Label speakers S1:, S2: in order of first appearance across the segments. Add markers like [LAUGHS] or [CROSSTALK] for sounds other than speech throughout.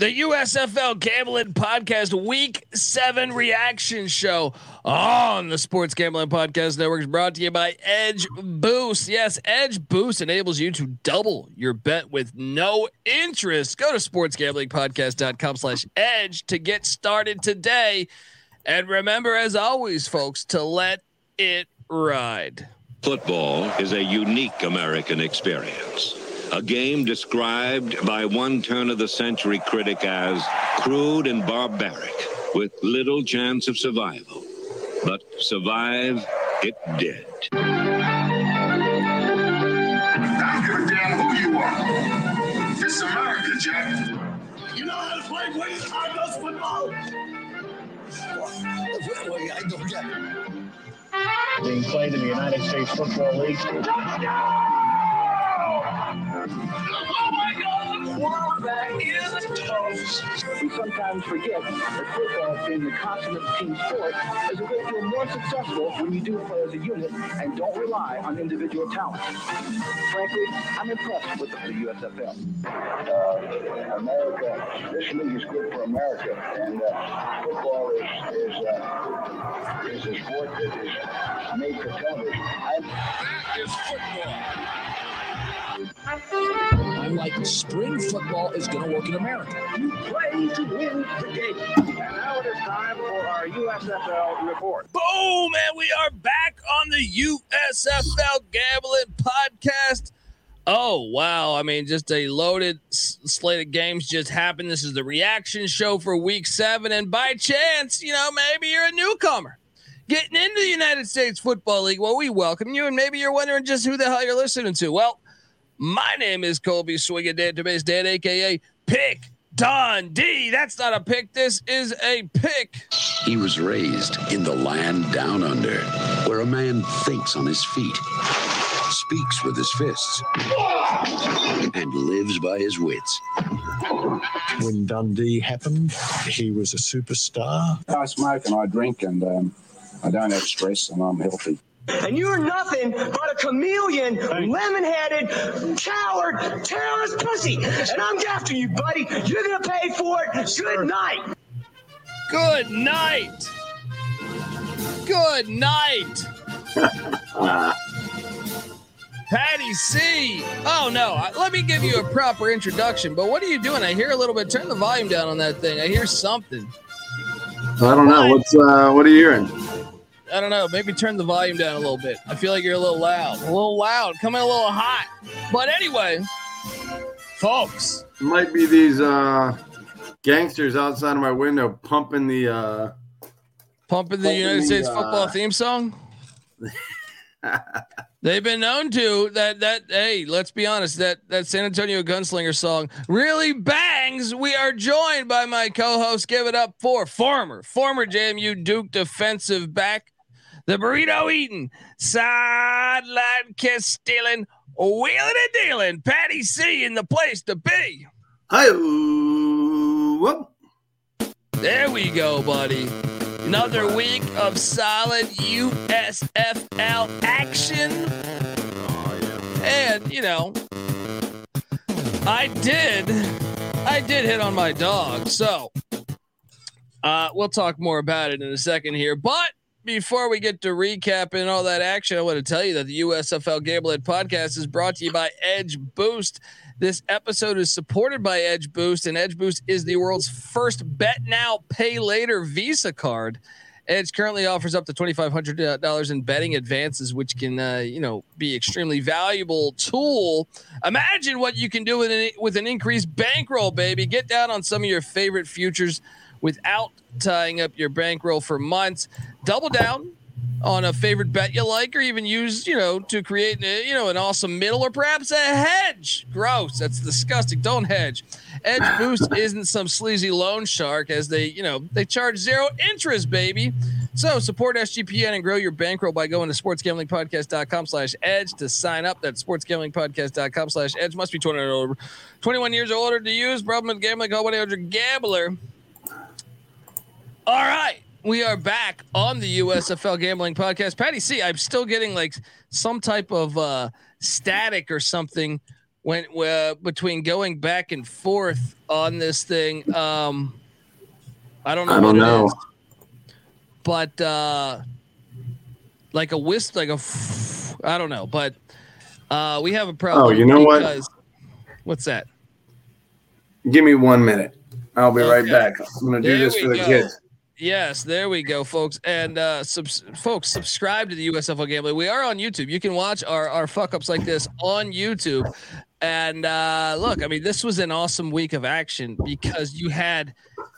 S1: the USFL Gambling Podcast Week 7 reaction show on the Sports Gambling Podcast Network is brought to you by Edge Boost. Yes, Edge Boost enables you to double your bet with no interest. Go to sportsgamblingpodcast.com slash edge to get started today. And remember, as always, folks, to let it ride.
S2: Football is a unique American experience. A game described by one turn of the century critic as crude and barbaric, with little chance of survival. But survive it did.
S3: I don't give a damn who you are. It's America, Jack. You know how to play Wayne Carlos football?
S4: I know, yeah.
S5: being played in the United States Football League. We sometimes forget that football, being the consummate team sport, is a great deal more successful when you do play as a unit and don't rely on individual talent. Frankly, I'm impressed with the USFL. Uh, America, this league is good for America, and uh, football is is, uh, is a sport that is made for television. I'm,
S3: That is football.
S4: I'm like, spring football is going to work in America.
S5: you play to win the game. And now it is time for our USFL report.
S1: Boom, and we are back on the USFL Gambling Podcast. Oh, wow. I mean, just a loaded slate of games just happened. This is the reaction show for week seven. And by chance, you know, maybe you're a newcomer getting into the United States Football League. Well, we welcome you. And maybe you're wondering just who the hell you're listening to. Well, my name is Colby Swinging Database Dad, aka Pick Dundee. That's not a pick. This is a pick.
S6: He was raised in the land down under, where a man thinks on his feet, speaks with his fists, and lives by his wits.
S7: when Dundee happened, he was a superstar.
S8: I smoke and I drink and um, I don't have stress and I'm healthy.
S9: And you're nothing but a chameleon, lemon-headed, coward, terrorist pussy. And I'm after you, buddy. You're gonna pay for it. Good night.
S1: Good night. Good night. [LAUGHS] Patty C. Oh no, let me give you a proper introduction. But what are you doing? I hear a little bit. Turn the volume down on that thing. I hear something.
S10: I don't know. What's uh what are you hearing?
S1: I don't know. Maybe turn the volume down a little bit. I feel like you're a little loud. A little loud. Coming a little hot. But anyway, folks.
S10: Might be these uh gangsters outside of my window pumping the uh
S1: Pumping the
S10: Pumping
S1: United
S10: the,
S1: States
S10: uh,
S1: football theme song. [LAUGHS] They've been known to that that hey, let's be honest, that that San Antonio Gunslinger song really bangs. We are joined by my co-host. Give it up for former former JMU Duke defensive back, the burrito eating, sideline kiss stealing, wheeling and dealing, Patty C in the place to be.
S10: Hi.
S1: There we go, buddy. Another week of solid USFL action. And, you know, I did I did hit on my dog. So, uh we'll talk more about it in a second here. But before we get to recap and all that action, I want to tell you that the USFL Gambling podcast is brought to you by Edge Boost. This episode is supported by Edge Boost, and Edge Boost is the world's first bet now, pay later Visa card. Edge currently offers up to twenty five hundred dollars in betting advances, which can, uh, you know, be extremely valuable tool. Imagine what you can do with an with an increased bankroll, baby. Get down on some of your favorite futures without tying up your bankroll for months. Double down on a favorite bet you like, or even use, you know, to create, uh, you know, an awesome middle or perhaps a hedge. Gross. That's disgusting. Don't hedge. Edge [LAUGHS] Boost isn't some sleazy loan shark as they, you know, they charge zero interest, baby. So support SGPN and grow your bankroll by going to sportsgamblingpodcast.com slash edge to sign up. That's sportsgamblingpodcast.com slash edge. Must be 21 or older. 21 years or older to use. Problem with gambling, call 1 gambler. All right. We are back on the USFL Gambling Podcast. Patty C, I'm still getting like some type of uh, static or something when uh, between going back and forth on this thing. Um, I don't know.
S10: I don't know.
S1: is, but uh, like a wisp, like a, f- I don't know, but uh, we have a problem.
S10: Oh, you know what?
S1: What's that?
S10: Give me one minute. I'll be right back. I'm gonna do
S1: There
S10: this for the
S1: go.
S10: kids.
S1: Yes, there we go, folks. And uh, subs- folks, subscribe to the USFL Gambling. We are on YouTube. You can watch our our fuck ups like this on YouTube. And uh, look, I mean, this was an awesome week of action because you had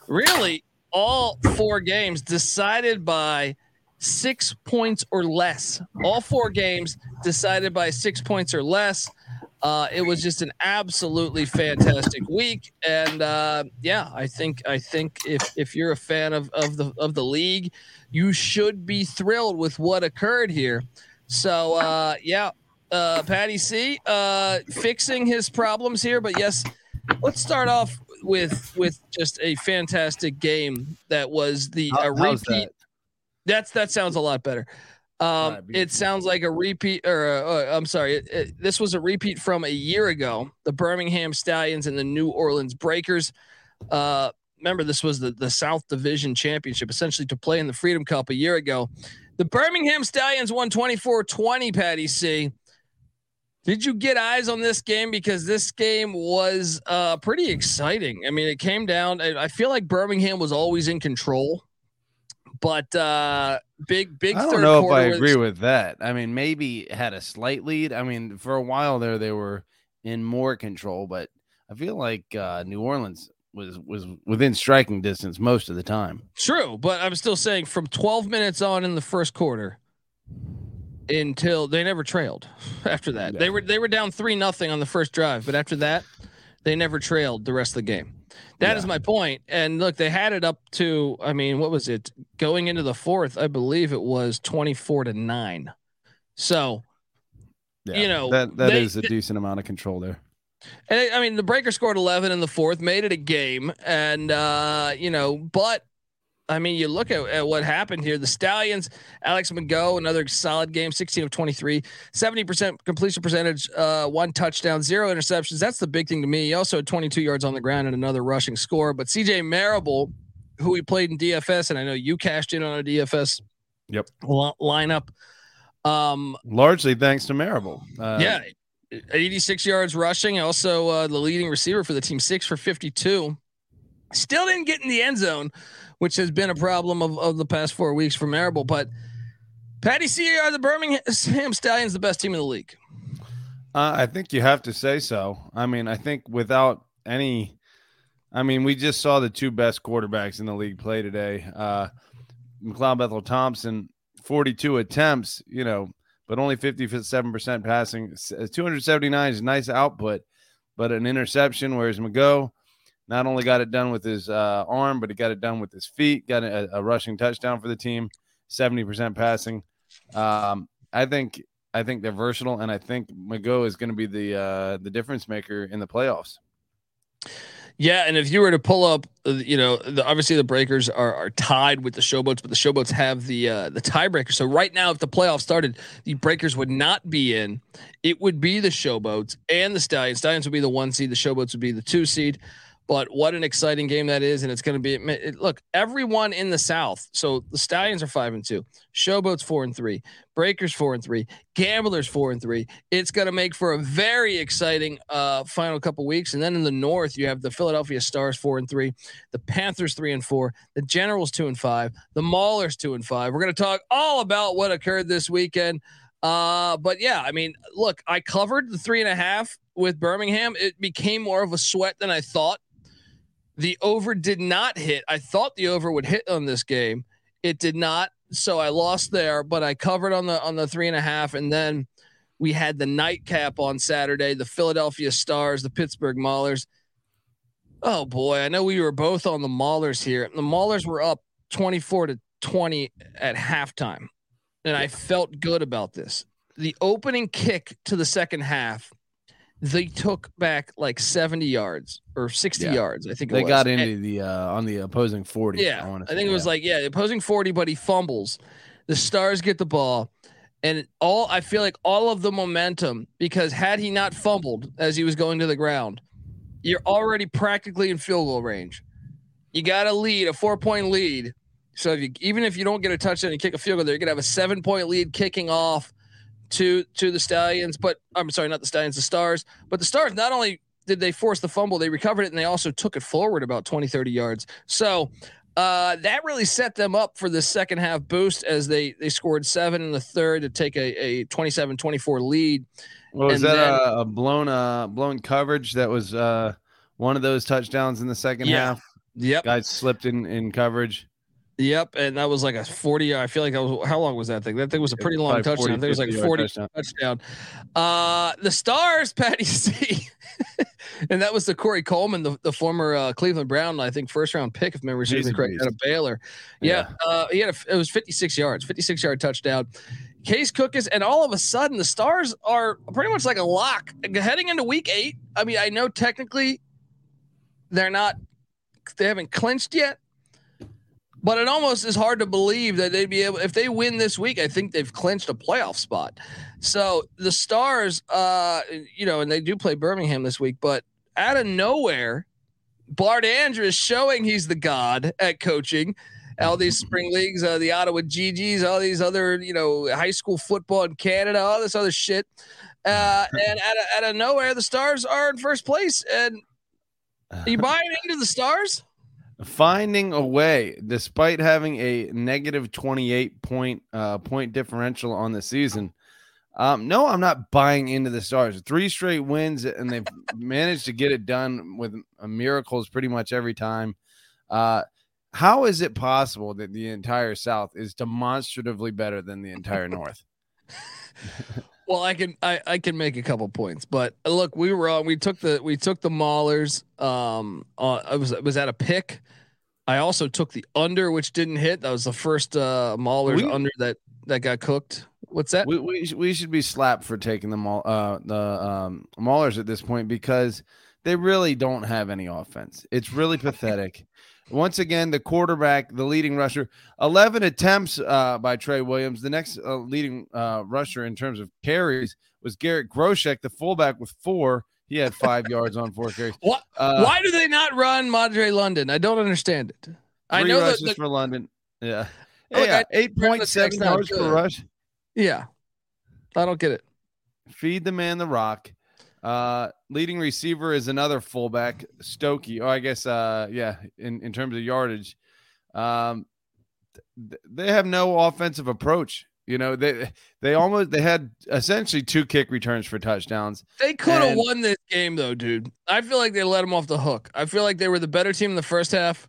S1: really all four games decided by six points or less. All four games decided by six points or less. Uh, it was just an absolutely fantastic week, and uh, yeah, I think I think if if you're a fan of of the of the league, you should be thrilled with what occurred here. So uh, yeah, uh, Patty C uh, fixing his problems here, but yes, let's start off with with just a fantastic game that was the
S11: How-
S1: a repeat.
S11: that?
S1: That's that sounds a lot better. Um, it sounds like a repeat, or uh, uh, I'm sorry, it, it- this was a repeat from a year ago. The Birmingham Stallions and the New Orleans Breakers. Uh, remember, this was the the South Division Championship, essentially to play in the Freedom Cup a year ago. The Birmingham Stallions won 24-20. Patty C. Did you get eyes on this game? Because this game was uh, pretty exciting. I mean, it came down. I I feel like Birmingham was always in control, but uh, big, big.
S11: I don't know if I agree with that. I mean, maybe had a slight lead. I mean, for a while there, they were in more control, but I feel like uh, New Orleans was was within striking distance most of the time.
S1: True, but I'm still saying from 12 minutes on in the first quarter until they never trailed. [LAUGHS] After that, they were they were down three nothing on the first drive, but after that, they never trailed the rest of the game. That is my point. And look, they had it up to I mean, what was it going into the fourth? I believe it was 24 to nine. So, you know
S11: that that is
S1: they-
S11: a decent amount of control there.
S1: and I I mean, the Breaker scored 11 in the fourth, made it a game, and uh, you know, but I mean, you look at, at what happened here. The Stallions, Alex McGough, another solid game, 16 of 23, 70% completion percentage, uh, one touchdown, zero interceptions. That's the big thing to me. He also had 22 yards on the ground and another rushing score. But CJ Marable, who we played in DFS, and I know you cashed in on a DFS
S11: Yep.
S1: li- lineup. Um,
S11: Largely thanks to Marable. Uh,
S1: yeah, 86 yards rushing. Also, uh, the leading receiver for the team, six for 52. Still didn't get in the end zone, which has been a problem of, of the past four weeks for Marable. But Patty C are the Birmingham [LAUGHS] Stallions the best team in the league.
S11: Uh, I think you have to say so. I mean, I think without any, I mean, we just saw the two best quarterbacks in the league play today. Uh, McLeod Bethel Thompson, 42 attempts, you know, but only 57% passing. 279 is nice output, but an interception, whereas McGough not only got it done with his uh, arm, but he got it done with his feet, got a, a rushing touchdown for the team, 70% passing. Um, I think I think they're versatile, and I think McGough is going to be the uh, the difference maker in the playoffs.
S1: Yeah, and if you were to pull up, uh, you know, the, obviously the Breakers are, are tied with the Showboats, but the Showboats have the uh, the tiebreaker. So right now, if the playoffs started, the Breakers would not be in. It would be the Showboats and the Stallions. Stallions would be the one seed. The Showboats would be the two seed. But what an exciting game that is, and it's going to be. It, look, everyone in the South. So the Stallions are five and two, Showboats four and three, Breakers four and three, Gamblers four and three. It's going to make for a very exciting uh, final couple weeks. And then in the North, you have the Philadelphia Stars four and three, the Panthers three and four, the Generals two and five, the Maulers two and five. We're going to talk all about what occurred this weekend. Uh, but yeah, I mean, look, I covered the three and a half with Birmingham. It became more of a sweat than I thought. The over did not hit. I thought the over would hit on this game. It did not. So I lost there, but I covered on the on the three and a half. And then we had the nightcap on Saturday, the Philadelphia Stars, the Pittsburgh Maulers. Oh boy, I know we were both on the Maulers here. The Maulers were up 24 to 20 at halftime. And I felt good about this. The opening kick to the second half, they took back like 70 yards or 60
S11: Yeah.
S1: yards, I think it
S11: They
S1: was.
S11: got
S1: And-
S11: into the uh, on the opposing forty.
S1: yeah,
S11: wanna
S1: I think it was like yeah, the opposing forty, but he fumbles. The Stars get the ball, And all I feel like all of the momentum, because had he not fumbled as he was going to the ground, you're already practically in field goal range. You got a lead, a four point lead. So if you, even if you don't get a touchdown and kick a field goal, there, you're gonna have a seven point lead kicking off to to the Stallions. But I'm sorry, not the Stallions, the Stars. But the Stars not only did they force the fumble, they recovered it and they also took it forward about 20, 30 yards. So uh, that really set them up for the second half boost as they they scored seven in the third to take a, a 27-24 lead.
S11: Well, was
S1: And
S11: that
S1: then-
S11: a, a blown uh blown coverage that was uh one of those touchdowns in the second
S1: Yeah.
S11: half?
S1: Yep.
S11: Guys slipped in in coverage.
S1: Yep, and that was like a 40. I feel like that was how long was that thing? That thing was a pretty long
S11: Probably
S1: touchdown. I think it was like
S11: 50
S1: a
S11: yard
S1: 40
S11: touchdown.
S1: touchdown. Uh the stars, [LAUGHS] Patty C. and that was the Corey Coleman, the, the former uh, Cleveland Brown, I think first round pick, if memory serves me correct, out of Baylor. Yeah, uh, he had a, it was 56 yards, 56 yard touchdown. Case Cookus, and all of a sudden the stars are pretty much like a lock heading into week eight. I mean, I know technically they're not, they haven't clinched yet, but it almost is hard to believe that they'd be able if they win this week i think they've clinched a playoff spot. So the stars uh you know and they do play birmingham this week but out of nowhere bart andrus showing he's the god at coaching. All these spring leagues uh, the ottawa gg's all these other you know high school football in canada all this other shit. Uh [LAUGHS] and out of, out of nowhere the stars are in first place. And are you [LAUGHS] buying into the stars
S11: finding a way despite having a negative 28 point uh point differential on the season. Um no i'm not buying into the stars. Three straight wins and they've [LAUGHS] managed to get it done with miracles pretty much every time. Uh how is it possible that the entire south is demonstratively better than the entire north [LAUGHS]
S1: Well, I can I, I can make a couple points, but look, we were on. We took the we took the Maulers. Um, uh, I was was at a pick. I also took the under, which didn't hit. That was the first uh Maulers
S11: We-
S1: under that that got cooked. What's that?
S11: we, we, sh- we should be slapped for taking the Maul- uh the um maulers at this point because they really don't have any offense it's really [LAUGHS] pathetic once again the quarterback the leading rusher 11 attempts uh by troy williams the next uh, leading uh rusher in terms of carries was garrett groshek the fullback with four he had five [LAUGHS] yards on four carries
S1: What?
S11: Uh,
S1: Why do they not run Madre London? I don't understand it. I
S11: three
S1: know that.
S11: rushes
S1: the-
S11: for london yeah
S1: Look,
S11: yeah
S1: I- the text
S11: 8.7 yards per rush
S1: yeah, I don't get it.
S11: Feed the man the rock. Uh, leading receiver is another fullback, Stokey. Oh, I guess, uh, yeah, in, in terms of yardage, um, th- they have no offensive approach. You know, they they almost they had essentially two kick returns for touchdowns.
S1: They could have won this game though, dude. I feel like they let them off the hook. I feel like they were the better team in the first half.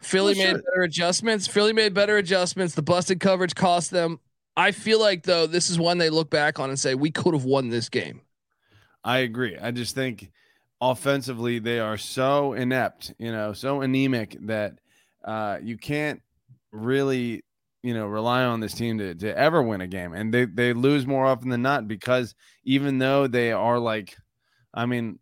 S1: Philly
S11: Well,
S1: made
S11: sure.
S1: better adjustments. Philly made better adjustments. The busted coverage cost them. I feel like though this is one they look back on and say we could have won this game.
S11: I agree. I just think offensively they are so inept, you know, so anemic that uh, you can't really, you know, rely on this team to, to ever win a game. And they, they lose more often than not because even though they are like, I mean,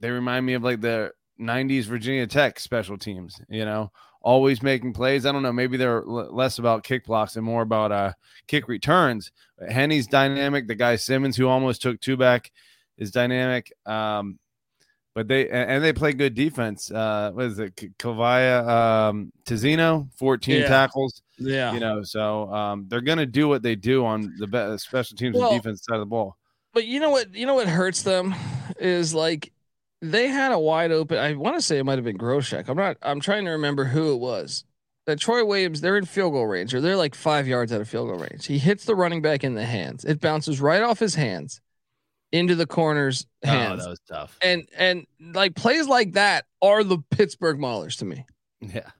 S11: they remind me of like the 90s Virginia Tech special teams, you know, always making plays. I don't know. Maybe they're l- less about kick blocks and more about uh, kick returns. Henny's dynamic. The guy Simmons, who almost took two back, is dynamic. Um, but they and they play good defense. Uh, what is it? Kyahva um, Tezino, 14
S1: Yeah.
S11: tackles.
S1: Yeah.
S11: You know, so um, they're going to do what they do on the best special teams
S1: Well-
S11: and defense side of the ball.
S1: But you know what? You know what hurts them is like they had a wide open. I want to say it might have been Groshek. I'm not. I'm trying to remember who it was. That Troy Williams. They're in field goal range, or they're like five yards out of field goal range. He hits the running back in the hands. It bounces right off his hands into the corner's hands.
S11: Oh, that was tough.
S1: and and like plays like that are the Pittsburgh Maulers to me.
S11: Yeah.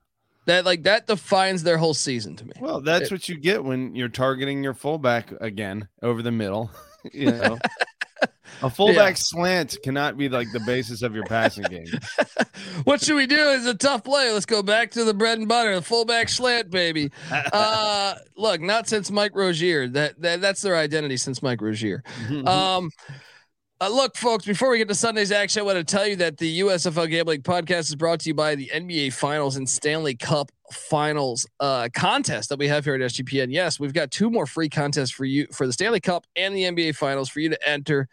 S1: That like that defines their whole season to me.
S11: Well, that's what you get when you're targeting your fullback again over the middle. [LAUGHS] you know, [LAUGHS] [LAUGHS] a fullback slant cannot be like the basis of your passing game. [LAUGHS]
S1: What should we do? It's a tough play. Let's go back to the bread and butter, the fullback slant, baby. [LAUGHS] Uh, look, not since Mike Rozier. That, that that's their identity since Mike Rozier. Um, Uh, look, folks, before we get to Sunday's action, I want to tell you that the USFL Gambling Podcast is brought to you by the NBA Finals and Stanley Cup Finals uh, contest that we have here at SGPN. Yes, we've got two more free contests for you for the Stanley Cup and the NBA Finals for you to enter.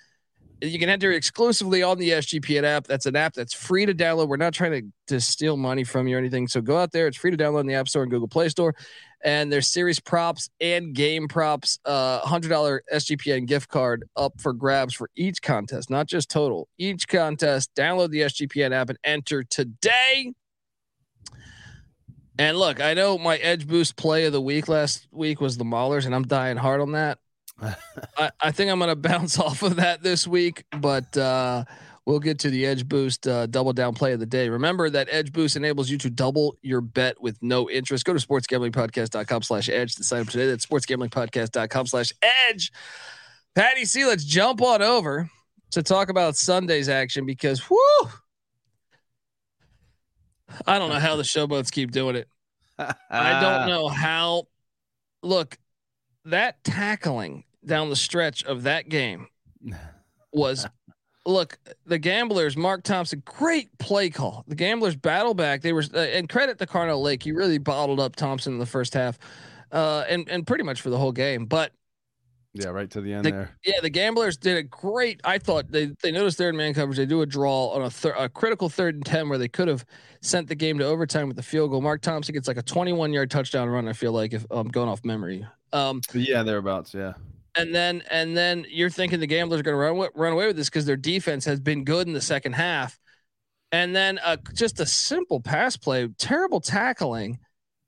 S1: You can enter exclusively on the SGPN app. That's an app that's free to download. We're not trying to, to steal money from you or anything. So go out there. It's free to download in the App Store and Google Play Store. And there's series props and game props. Uh, $100 SGPN gift card up for grabs for each contest, not just total. Each contest. Download the SGPN app and enter today. And look, I know my Edge Boost play of the week last week was the Maulers, and I'm dying hard on that. [LAUGHS] I, I think I'm going [LAUGHS] to bounce off of that this week, but uh, we'll get to the Edge Boost uh, double down play of the day. Remember that Edge Boost enables you to double your bet with no interest. Go to sportsgamblingpodcast.com slash edge to sign up today. That's sportsgamblingpodcast.com slash edge. Patty C, let's jump on over to talk about Sunday's action because, whoo, I don't know how the showboats keep doing it. I don't [LAUGHS] know how. Look, that tackling down the stretch of that game [LAUGHS] was look the gamblers mark thompson great play call the gamblers battle back they were uh, and credit to carnell lake he really bottled up thompson in the first half uh and and pretty much for the whole game but
S11: Yeah, right to the end
S1: the,
S11: there.
S1: yeah the gamblers did a great i thought they they noticed they're in man coverage they do a draw on a, thir- a critical third and 10 where they could have sent the game to overtime with the field goal mark thompson gets like a 21 yard touchdown run i feel like if i'm going off memory um
S11: Yeah, thereabouts. Yeah.
S1: And then and then you're thinking the gamblers are going to run run away with this because their defense has been good in the second half, and then uh, just a simple pass play, terrible tackling,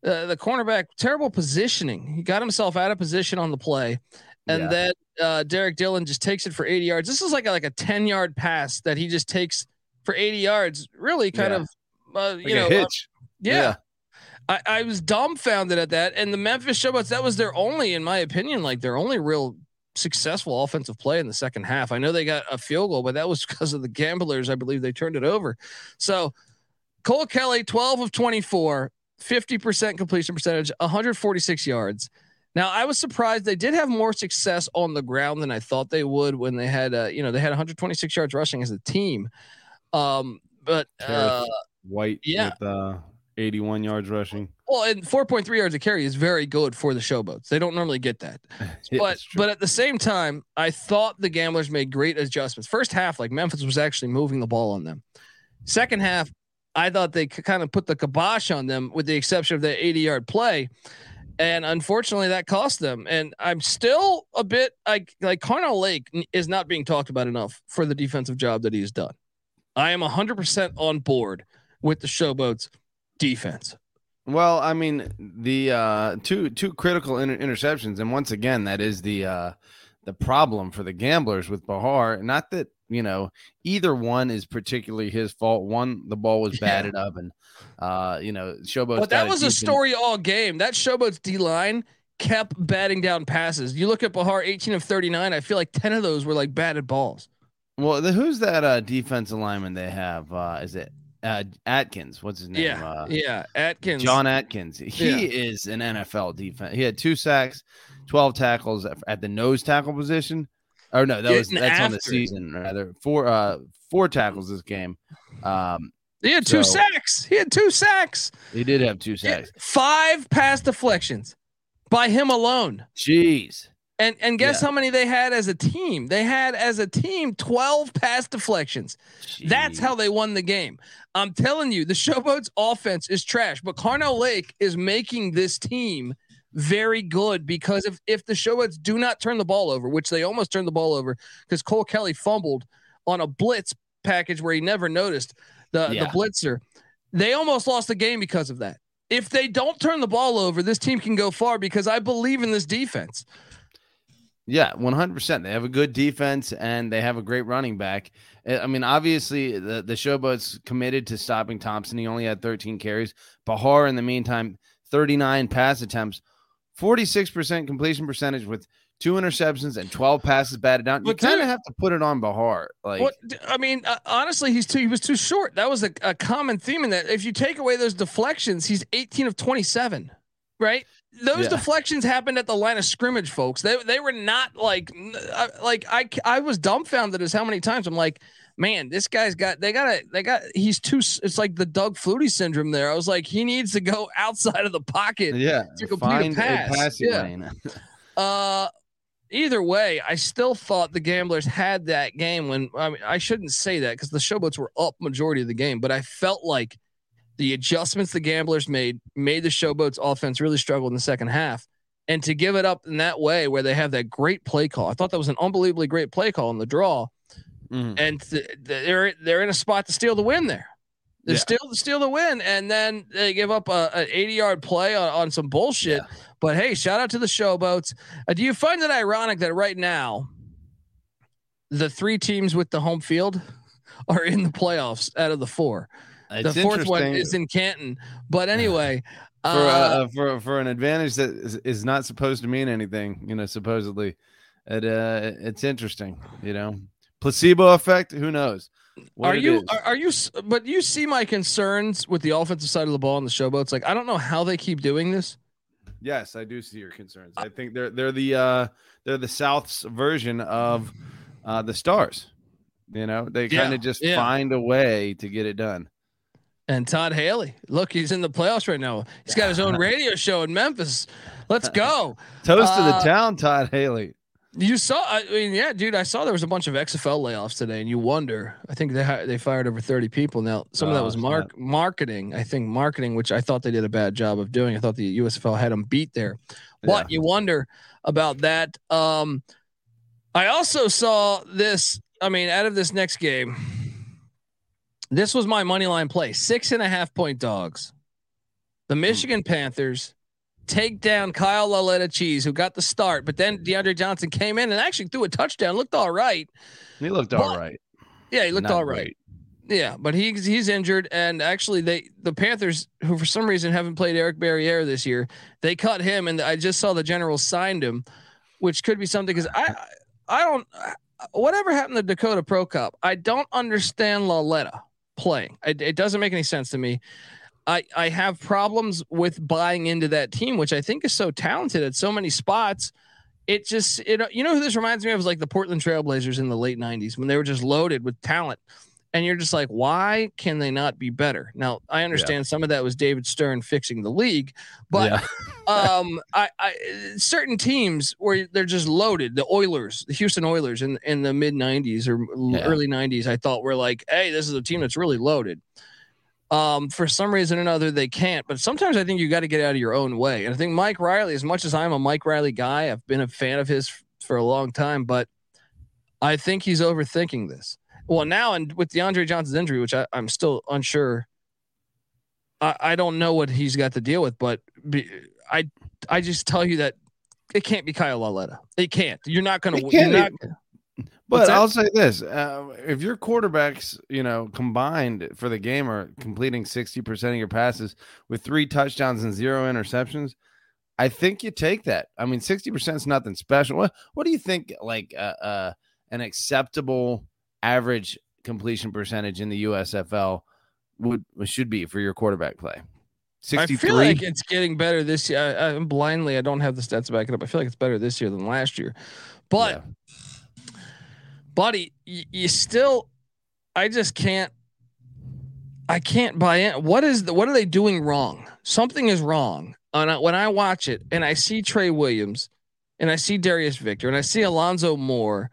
S1: uh, the cornerback terrible positioning. He got himself out of position on the play, and
S11: Yeah.
S1: then uh, Derrick Dillon just takes it for 80 yards. This is like a, like a 10 yard pass that he just takes for 80 yards. Really, kind
S11: Yeah.
S1: of uh,
S11: Like
S1: you know,
S11: a hitch.
S1: yeah.
S11: Yeah.
S1: I, I was dumbfounded at that. And the Memphis Showboats, that was their only, in my opinion, like their only real successful offensive play in the second half. I know they got a field goal, but that was [LAUGHS] because of the gamblers. I believe they turned it over. So Cole Kelly, 12 of 24, 50% completion percentage, 146 yards. Now I was surprised they did have more success on the ground than I thought they would when they had, uh, you know, they had 126 yards rushing as a team. Um, but uh,
S11: White
S1: yeah.
S11: with uh, 81 yards rushing.
S1: well, and 4.3 yards a carry is very good for the showboats. They don't normally get that. [LAUGHS]
S11: Yeah,
S1: but but at the same time, I thought the gamblers made great adjustments. First half, like Memphis was actually moving the ball on them. Second half, I thought they kind of put the kibosh on them, with the exception of the 80 yard play. And unfortunately, that cost them. And I'm still a bit like like Carnell Lake is not being talked about enough for the defensive job that he's done. I am 100% on board with the showboats defense.
S11: Well, I mean, the uh, two two critical inter- interceptions, and once again, that is the uh, the problem for the gamblers with Bahar. Not that you know either one is particularly his fault. One, the ball was
S1: Yeah.
S11: batted up, and uh, you know, Showboat.
S1: But that was a story all game. That showboat's D line kept batting down passes. You look at Bahar, 18 of 39. I feel like 10 of those were like batted balls.
S11: Well, the, who's that uh, defensive lineman they have? Uh, is it uh, Atkins? What's his name?
S1: Yeah.
S11: Uh,
S1: yeah. Atkins.
S11: John Atkins. He
S1: Yeah.
S11: is an NFL defense. He had two sacks, twelve tackles at, the nose tackle position. Or no, that was
S1: Getting
S11: that's on the season rather. Four uh four tackles this game. Um
S1: He had two
S11: So-
S1: sacks. He had two sacks.
S11: he did have two sacks.
S1: Five pass deflections by him alone.
S11: Jeez.
S1: And and guess
S11: Yeah.
S1: how many they had as a team? They had as a team 12 pass deflections. That's how they won the game. I'm telling you, the Showboats [LAUGHS] offense is trash, but Carnell Lake is making this team very good because if if the Showboats do not turn the ball over, which they almost turned the ball over because Cole Kelly fumbled on a blitz package where he never noticed the
S11: Yeah.
S1: the blitzer, they almost lost the game because of that. If they don't turn the ball over, this team can go far because I believe in this defense.
S11: Yeah, one hundred percent. They have a good defense and they have a great running back. Uh, I mean, obviously, the the Showboats committed to stopping Thompson. He only had thirteen carries. Bahar, in the meantime, thirty nine pass attempts, forty six percent completion percentage with two interceptions and twelve passes batted down. You kind of have to put it on Bahar. Like,
S1: What I mean, uh, honestly, he's too. He was too short. That was a, a common theme in that. If you take away those deflections, he's 18 of 27, right? Those
S11: Yeah.
S1: deflections happened at the line of scrimmage, folks. They they were not like like I I was dumbfounded as how many times I'm like, man, this guy's got they got to they got he's too. It's like the Doug Flutie syndrome. There, I was like, he needs to go [LAUGHS] outside of the pocket.
S11: Yeah,
S1: to complete
S11: find
S1: a pass.
S11: passing
S1: yeah. [LAUGHS] Uh, either way, I still thought the Gamblers had that game. When I mean, I shouldn't say that because the Showboats were up majority of the game, but I felt like the adjustments the Gamblers made made the Showboats offense really struggle in the second half. And to give it up in that way, where they have that great play call, I thought that was an unbelievably great play call in the draw.
S11: Mhm.
S1: And th- th- they're they're in a spot to steal the win there. They
S11: Yeah.
S1: steal steal the win, and then they give up a, an 80 yard play on, on some bullshit. But hey, shout out to the Showboats. Uh, do you find it ironic that right now the three teams with the home field [LAUGHS] are in the playoffs out of the four?
S11: It's
S1: the fourth one is in Canton. But [SIGHS] anyway,
S11: for
S1: uh,
S11: uh, for for an advantage that is, is not supposed to mean anything, you know, supposedly, it uh, it's interesting, you know, placebo effect. Who knows? what
S1: are you are, are you but you see my concerns with the offensive side of the ball in the Showboats? Like I don't know how they keep doing this.
S11: Yes, I do see your concerns. I think they're they're the uh, they're the South's version of uh, the Stars. You know, they
S1: Yeah,
S11: kind of just
S1: yeah.
S11: find a way to get it done.
S1: And Todd Haley, look, he's in the playoffs right now. He's got his own radio show in Memphis. Let's go.
S11: Toast to the
S1: Uh,
S11: town, Todd Haley.
S1: You saw, I mean, yeah, dude, I saw there was a bunch of XFL layoffs today, and you wonder. I think they they fired over thirty people. Now, some of that
S11: Oh,
S1: was
S11: snap.
S1: mark marketing. I think marketing, which I thought they did a bad job of doing. I thought the USFL had them beat there, but you wonder about that. Um, I also saw this. I mean, out of this next game, this was my money line play: six and a half point dogs. The hmm. Michigan Panthers take down Kyle Lauletta Cheese, who got the start, but then DeAndre Johnson came in and actually threw a touchdown. Looked all right.
S11: He looked all right.
S1: Yeah, he looked
S11: Not
S1: all right. Yeah, but he's he's injured, and actually, they the Panthers, who for some reason haven't played Eric Barriere this year, they cut him, and I just saw the Generals signed him, which could be something because I I don't whatever happened to Dakota Prukop, I don't understand Lauletta playing. It, it doesn't make any sense to me. I I have problems with buying into that team, which I think is so talented at so many spots. It just it you know who this reminds me of is like the Portland Trailblazers in the late '90s when they were just loaded with talent and you're just like, why can they not be better? Now, I understand some of that was David Stern fixing the league, but [LAUGHS] um, I, I certain teams where they're just loaded. The Oilers, the Houston Oilers, in in the mid '90s or
S11: Yeah.
S1: early '90s, I thought were like, hey, this is a team that's really loaded. Um, for some reason or another, they can't. But sometimes I think you got to get out of your own way. And I think Mike Riley, as much as I'm a Mike Riley guy, I've been a fan of his f- for a long time, but I think he's overthinking this. Well, now and with DeAndre Johnson's injury, which I, I'm still unsure. I, I don't know what he's got to deal with, but be, I I just tell you that it can't be Kyle Lauletta. It can't. You're not going to.
S11: It
S1: You're
S11: can't
S1: not.
S11: be.
S1: What's
S11: But? I'll say this: uh, if your quarterbacks, you know, combined for the game are completing sixty percent of your passes with three touchdowns and zero interceptions, I think you take that. I mean, sixty percent is nothing special. What What do you think? Like uh, uh, an acceptable average completion percentage in the USFL would should be for your quarterback play?
S1: I feel like it's getting better this year. I, I'm blindly. I don't have the stats back it up. I feel like it's better this year than last year, but buddy, you, you still. I just can't. I can't buy in. What is the? What are they doing wrong? Something is wrong. And I, when I watch it and I see Trey Williams, and I see Darius Victor, and I see Alonzo Moore,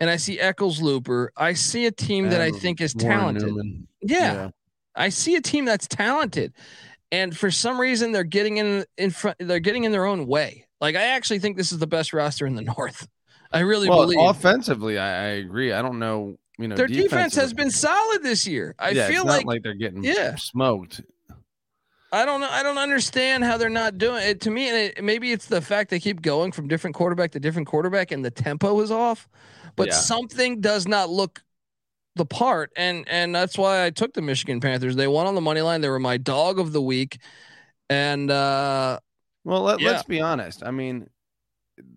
S1: and I see Eccles Looper, I see a team that I think is talented. Yeah.
S11: Yeah.
S1: I see a team that's talented. And for some reason they're getting in in front they're getting in their own way. Like I actually think this is the best roster in the north. I really
S11: well,
S1: believe
S11: offensively, I, I agree. I don't know. You know,
S1: their defense has been solid this year. I
S11: Yeah,
S1: feel like,
S11: like they're getting
S1: Yeah.
S11: smoked.
S1: I don't know. I don't understand how they're not doing it. To me, and it, maybe it's the fact they keep going from different quarterback to different quarterback, and the tempo is off. But
S11: Yeah.
S1: something does not look the part, and and that's why I took the Michigan Panthers. They won on the money line. They were my dog of the week, and uh
S11: Well, let,
S1: Yeah.
S11: let's be honest. I mean,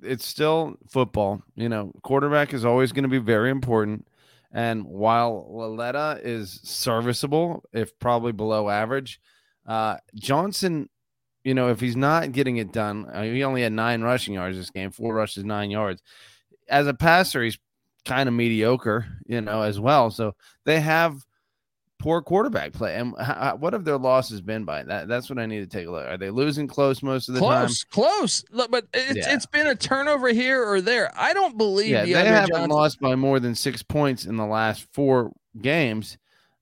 S11: it's still football. You know, quarterback is always going to be very important. And while Lauletta is serviceable, if probably below average, uh, Johnson, you know, if he's not getting it done, uh, he only had nine rushing yards this game, four rushes, nine yards. As a passer, he's kind of mediocre, you know, as well. So they have poor quarterback play. And how, what have their losses been by that? That's what I need to take a look. Are they losing close most of the
S1: close,
S11: time?
S1: close. Look, but it's
S11: Yeah.
S1: it's been a turnover here or there. I don't believe
S11: Yeah, they haven't
S1: Johnson.
S11: lost by more than six points in the last four games.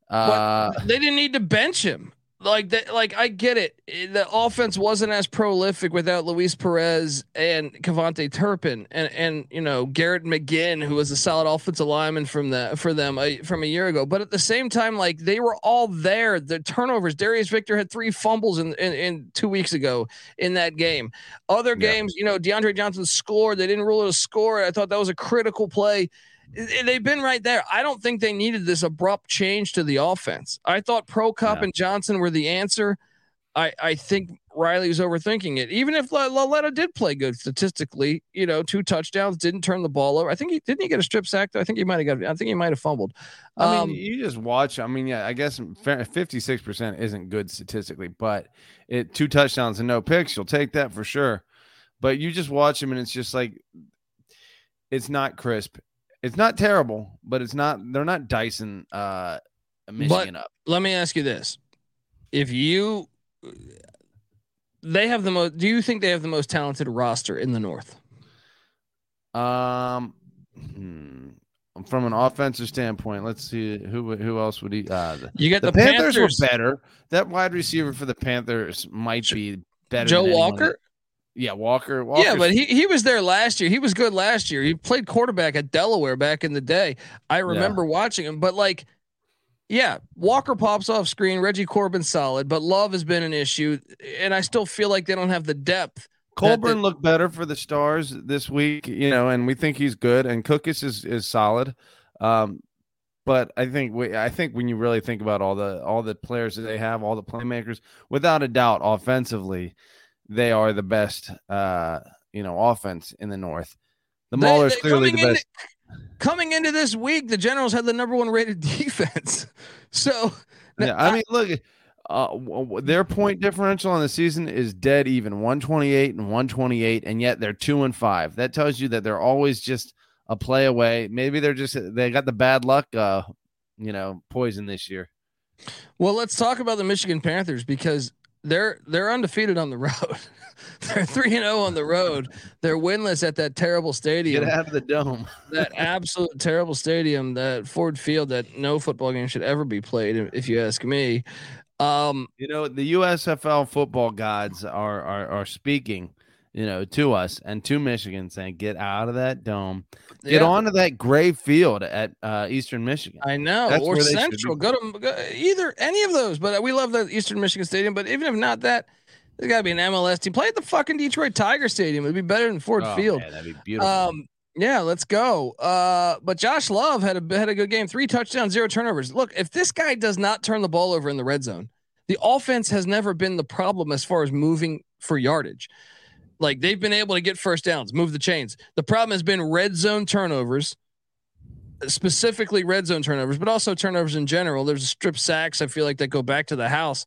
S11: Uh,
S1: they didn't need to bench him. Like that, like I get it. The offense wasn't as prolific without Luis Perez and KaVontae Turpin and and you know Garrett McGhin, who was a solid offensive lineman from the for them a, from a year ago. But at the same time, like they were all there. The turnovers. Darius Victor had three fumbles in in, in two weeks ago in that game. Other games, you know, DeAndre Johnson scored. They didn't rule it a score. I thought that was a critical play. They've been right there. I don't think they needed this abrupt change to the offense. I thought Prukop and Johnson were the answer. I, I think Riley was overthinking it. Even if Lauletta did play good statistically, you know, two touchdowns, didn't turn the ball over. I think he didn't he get a strip sack. though? I think he might have got. I think he might have fumbled.
S11: I
S1: Um,
S11: mean, you just watch. I mean, yeah, I guess fifty-six percent isn't good statistically, but it two touchdowns and no picks, you'll take that for sure. But you just watch him, and it's just like it's not crisp. It's not terrible, but it's not. They're not Dyson, uh, Michigan
S1: but
S11: up.
S1: let me ask you this: If you, they have the most. Do you think they have the most talented roster in the North?
S11: Um, hmm, from an offensive standpoint, let's see who who else would he. Uh, the,
S1: You get the
S11: Panthers,
S1: Panthers-
S11: were better. That wide receiver for the Panthers might be better.
S1: Joe Walker?
S11: That- yeah, Walker.
S1: yeah, but he, he was there last year. He was good last year. He played quarterback at Delaware back in the day. I remember watching him, but like, yeah, Walker pops off screen. Reggie Corbin solid, but Love has been an issue, and I still feel like they don't have the depth. that
S11: Colburn
S1: they-
S11: looked better for the Stars this week, you know, and we think he's good. And Cookus is is solid, um, but I think we, I think when you really think about all the all the players that they have, all the playmakers, without a doubt, offensively, they are the best, uh, you know, offense in the North. The Mauler's
S1: they-
S11: clearly the best.
S1: coming into this week, the Generals had the number one rated [LAUGHS] defense. So
S11: Yeah, I mean, look, uh, their point differential on the season is dead even, one twenty eight and one twenty eight, and yet they're two and five. That tells you that they're always just a play away. Maybe they're just they got the bad luck, uh, you know, poison this year.
S1: Well, let's talk about the Michigan Panthers because they're they're undefeated on the road. [LAUGHS] they're three and zero on the road. They're winless at that terrible stadium.
S11: Get out of the dome. [LAUGHS]
S1: that absolute terrible stadium, that Ford Field, that no football game should ever be played, if you ask me. Um,
S11: You know, the USFL football gods are are are speaking, you know, to us and to Michigan, saying, "Get out of that dome, get
S1: Yeah.
S11: onto that gray field at uh, Eastern Michigan."
S1: I know,
S11: That's
S1: or
S11: where they should
S1: Central. Go to go, either any of those. But we love the Eastern Michigan Stadium. But even if not that, there's got to be an MLS team. Play at the fucking Detroit Tiger Stadium. It'd be better than Ford
S11: Oh,
S1: Field.
S11: man, that'd be beautiful.
S1: Um, yeah, let's go. Uh, but Josh Love had a had a good game. Three touchdowns, zero turnovers. Look, if this guy does not turn the ball over in the red zone, the offense has never been the problem as far as moving for yardage. Like they've been able to get first downs, move the chains. The problem has been red zone turnovers, specifically red zone turnovers, but also turnovers in general. There's a strip sacks. I feel like that go back to the house.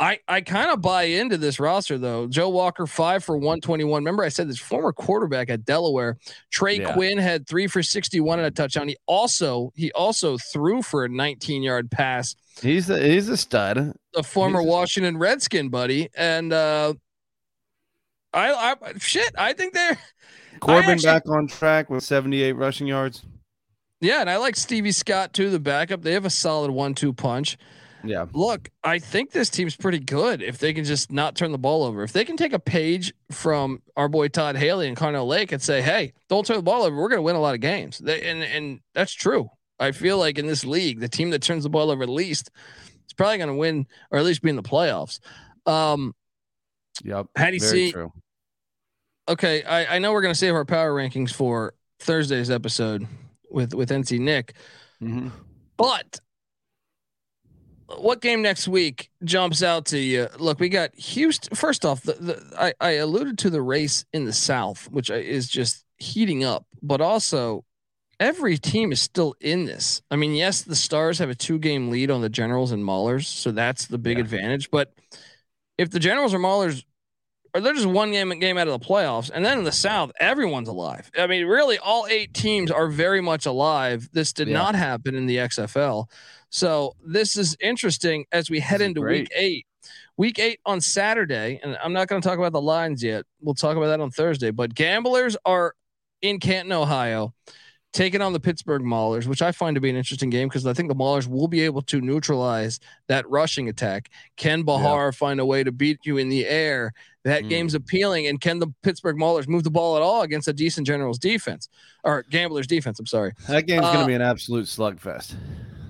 S1: I, I kind of buy into this roster though. Joe Walker five for one twenty one. Remember I said this former quarterback at Delaware. Trey
S11: Yeah.
S1: Quinn had three for sixty one and a touchdown. He also he also threw for a nineteen yard pass.
S11: He's a, he's a stud.
S1: The former
S11: He's-
S1: Washington Redskin buddy, and uh, I I shit. I think they're
S11: Corbin
S1: actually-
S11: back on track with 78 rushing yards.
S1: yeah, and I like Stevie Scott too, the backup. They have a solid one two punch.
S11: Yeah.
S1: Look, I think this team's pretty good if they can just not turn the ball over. If they can take a page from our boy Todd Haley and Carnell Lake and say, "Hey, don't turn the ball over. We're going to win a lot of games." They, and and that's true. I feel like in this league, the team that turns the ball over the least is probably going to win or at least be in the playoffs. Um,
S11: Yep.
S1: How do you see-
S11: True.
S1: Okay, I, I know we're going to save our power rankings for Thursday's episode with with NC Nick,
S11: Mhm.
S1: but what game next week jumps out to you? Look, we got Houston. First off, the, the I, I alluded to the race in the South, which is just heating up, but also every team is still in this. I mean, yes, the Stars have a two game lead on the Generals and Maulers, so that's the big advantage. But if the Generals or Maulers or they're just one game game out of the playoffs. And then in the South, everyone's alive. I mean, really, all eight teams are very much alive. This did
S11: Yeah.
S1: not happen in the XFL. So this is interesting as we head into
S11: great.
S1: week eight. Week eight on Saturday, and I'm not going to talk about the lines yet. We'll talk about that on Thursday. But gamblers are in Canton, Ohio, taking on the Pittsburgh Maulers, which I find to be an interesting game because I think the Maulers will be able to neutralize that rushing attack. Can Bahar find a way to beat you in the air? That
S11: Mm.
S1: game's appealing. And can the Pittsburgh Maulers move the ball at all against a decent Generals defense or Gamblers defense? I'm sorry.
S11: That game's going
S1: Uh,
S11: to be an absolute slugfest.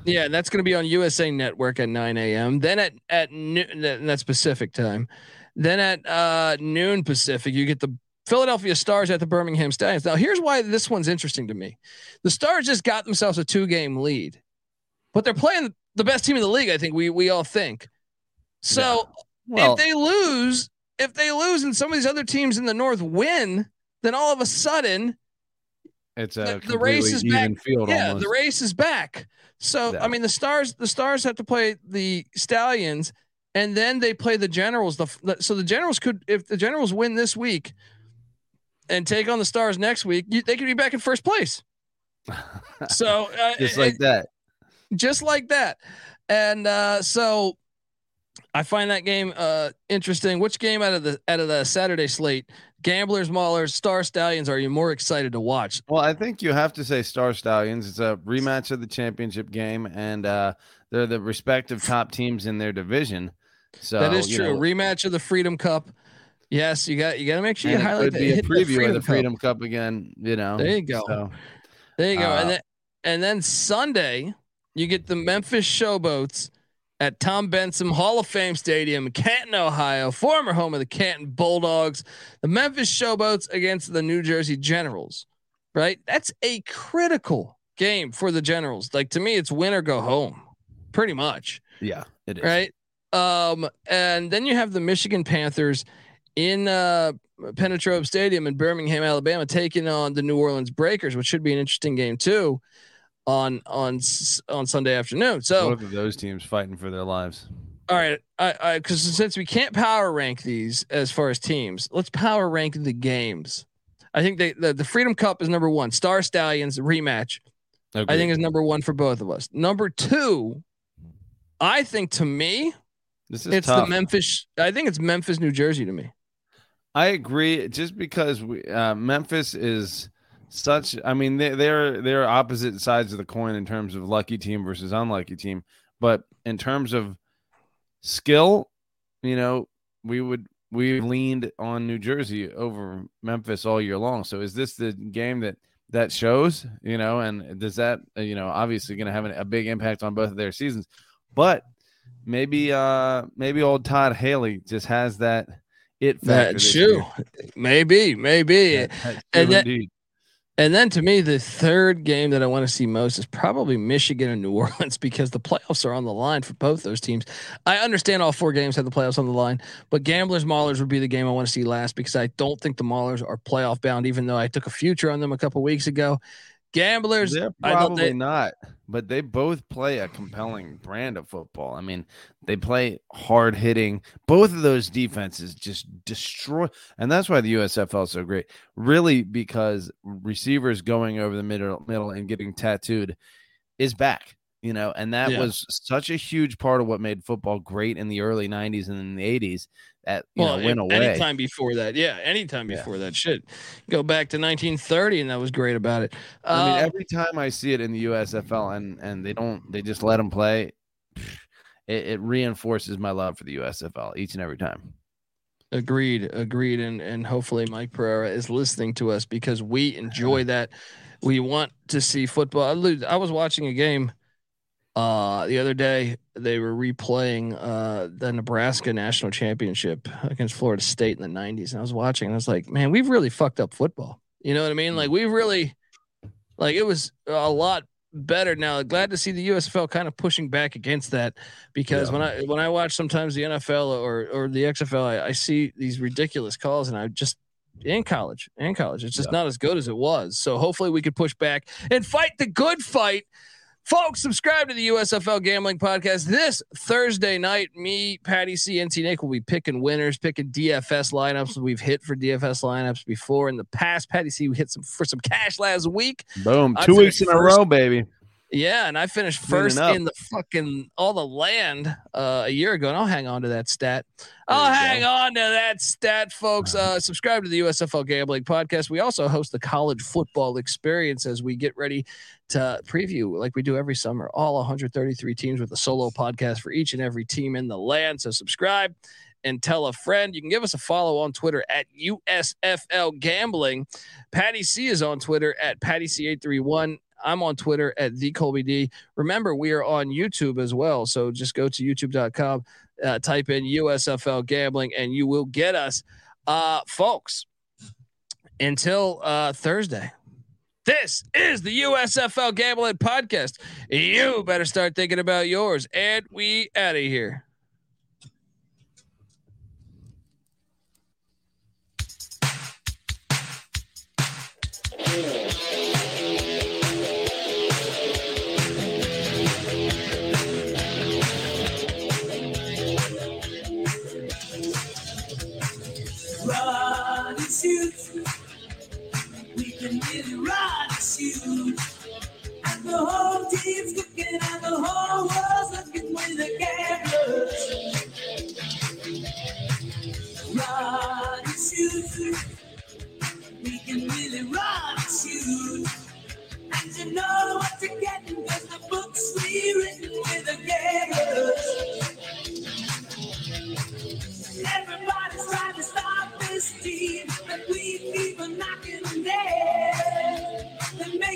S1: Yeah, and that's going to be on USA Network at 9 a.m. Then at at noon, that- that's Pacific time. Then at uh, noon Pacific, you get the Philadelphia Stars at the Birmingham Stallions. Now, here's why this one's interesting to me. The Stars just got themselves a two game lead, but they're playing the best team in the league. I think we we all think. So
S11: Well-
S1: if they lose, if they lose, and some of these other teams in the North win, then all of a sudden
S11: It's a
S1: the, the race is back.
S11: field
S1: yeah,
S11: almost.
S1: the race is back. So
S11: Yeah.
S1: I mean, the stars, the stars have to play the stallions, and then they play the generals. The so the generals could, if the generals win this week, and take on the stars next week, you, they could be back in first place. [LAUGHS] So uh,
S11: just
S1: it-
S11: like that.
S1: just like that. And uh, so I find that game uh, interesting. Which game out of the out of the Saturday slate, Gamblers, Maulers, Star Stallions, are you more excited to watch?
S11: Well, I think you have to say Star Stallions. It's a rematch of the championship game, and uh, they're the respective top teams in their division. So
S1: that is true.
S11: know,
S1: Rematch of the Freedom Cup. Yes, you got you got to make sure you
S11: and it
S1: highlight
S11: could
S1: that.
S11: be a preview of the. Freedom Cup again. You know,
S1: There you go.
S11: So,
S1: There you go.
S11: Uh,
S1: and then and then Sunday, you get the Memphis Showboats at Tom Benson Hall of Fame Stadium, Canton, Ohio, former home of the Canton Bulldogs. The Memphis Showboats against the New Jersey Generals. Right? That's a critical game for the Generals. Like to me, it's win or go home, pretty much.
S11: yeah, it is.
S1: Right. Um, and then you have the Michigan Panthers in uh Penetrobe Stadium in Birmingham, Alabama, taking on the New Orleans Breakers, which should be an interesting game too on on on Sunday afternoon. So
S11: Both of those teams fighting for their lives.
S1: all right, I I because since we can't power rank these as far as teams, let's power rank the games. I think they, the the Freedom Cup is number one. Star Stallions rematch. I think is number one for both of us. Number two, I think to me,
S11: This is
S1: it's
S11: tough.
S1: the Memphis. I think it's Memphis, New Jersey to me.
S11: I agree. Just because we, uh, Memphis is such, I mean, they, they're they're opposite sides of the coin in terms of lucky team versus unlucky team. But in terms of skill, you know, we would we leaned on New Jersey over Memphis all year long. So is this the game that that shows? You know, and does that you know obviously going to have an, a big impact on both of their seasons? But maybe uh maybe old Todd Haley just has that it.
S1: That shoe, maybe, maybe. And then, and then to me, the third game that I want to see most is probably Michigan and New [LAUGHS] Orleans because the playoffs are on the line for both those teams. I understand all four games have the playoffs on the line, but Gamblers Maulers would be the game I want to see last because I don't think the Maulers are playoff bound, even though I took a future on them a couple weeks ago. Gamblers,
S11: They're
S1: I
S11: probably
S1: they-
S11: not, but they both play a compelling brand of football. I mean, they play hard hitting. Both of those defenses just destroy, and that's why the USFL is so great. Really, because receivers going over the middle, middle and getting tattooed is back. You know, and that
S1: Yeah.
S11: was such a huge part of what made football great in the early '90s and in the '80s. That
S1: well,
S11: know went away.
S1: anytime before that, yeah, anytime
S11: Yeah.
S1: before that, shit. Go back to 1930, and that was great about it.
S11: I mean,
S1: Um,
S11: every time I see it in the USFL and and they don't, they just let them play. It, it reinforces my love for the USFL each and every time.
S1: Agreed, agreed, and and hopefully Mike Pereira is listening to us because we enjoy [LAUGHS] that. We want to see football. I, I was watching a game uh the other day. They were replaying uh the Nebraska national championship against Florida State in the '90s, and I was watching. And I was like, man, we've really fucked up football. You know what I mean? Like we've really, like it was a lot better now. Glad to see the USFL kind of pushing back against that because when I when I watch sometimes the NFL or or the XFL, I, I see these ridiculous calls, and I just in college, in college, it's just not as good as it was. So hopefully we could push back and fight the good fight Folks, subscribe to the USFL Gambling Podcast this Thursday night. Me, Patty C, NT Nick will be picking winners, picking DFS lineups. We've hit for DFS lineups before in the past. Patty C, we hit some for some cash last week.
S11: Boom. Two weeks in a row, baby.
S1: Yeah, and I finished first in the fucking all the land uh, a year ago, and I'll hang on to that stat. I'll hang
S11: go.
S1: on to that stat, folks. Uh, subscribe to the USFL Gambling Podcast. We also host the College Football Experience as we get ready to preview, like we do every summer, all 133 teams with a solo podcast for each and every team in the land. So subscribe and tell a friend. You can give us a follow on Twitter at USFL Gambling. Patty C is on Twitter at Patty C831. I'm on Twitter at the Colby D. Remember, we are on YouTube as well. So just go to youtube.com, uh, type in USFL Gambling, and you will get us. Uh, folks, until uh, Thursday, this is the USFL Gambling Podcast. You better start thinking about yours. And we out of here.
S12: The whole team's looking and the whole world's looking with the gamblers. Run and shoot. We can really run and shoot. And you know what you're getting because the books we written with the gamblers.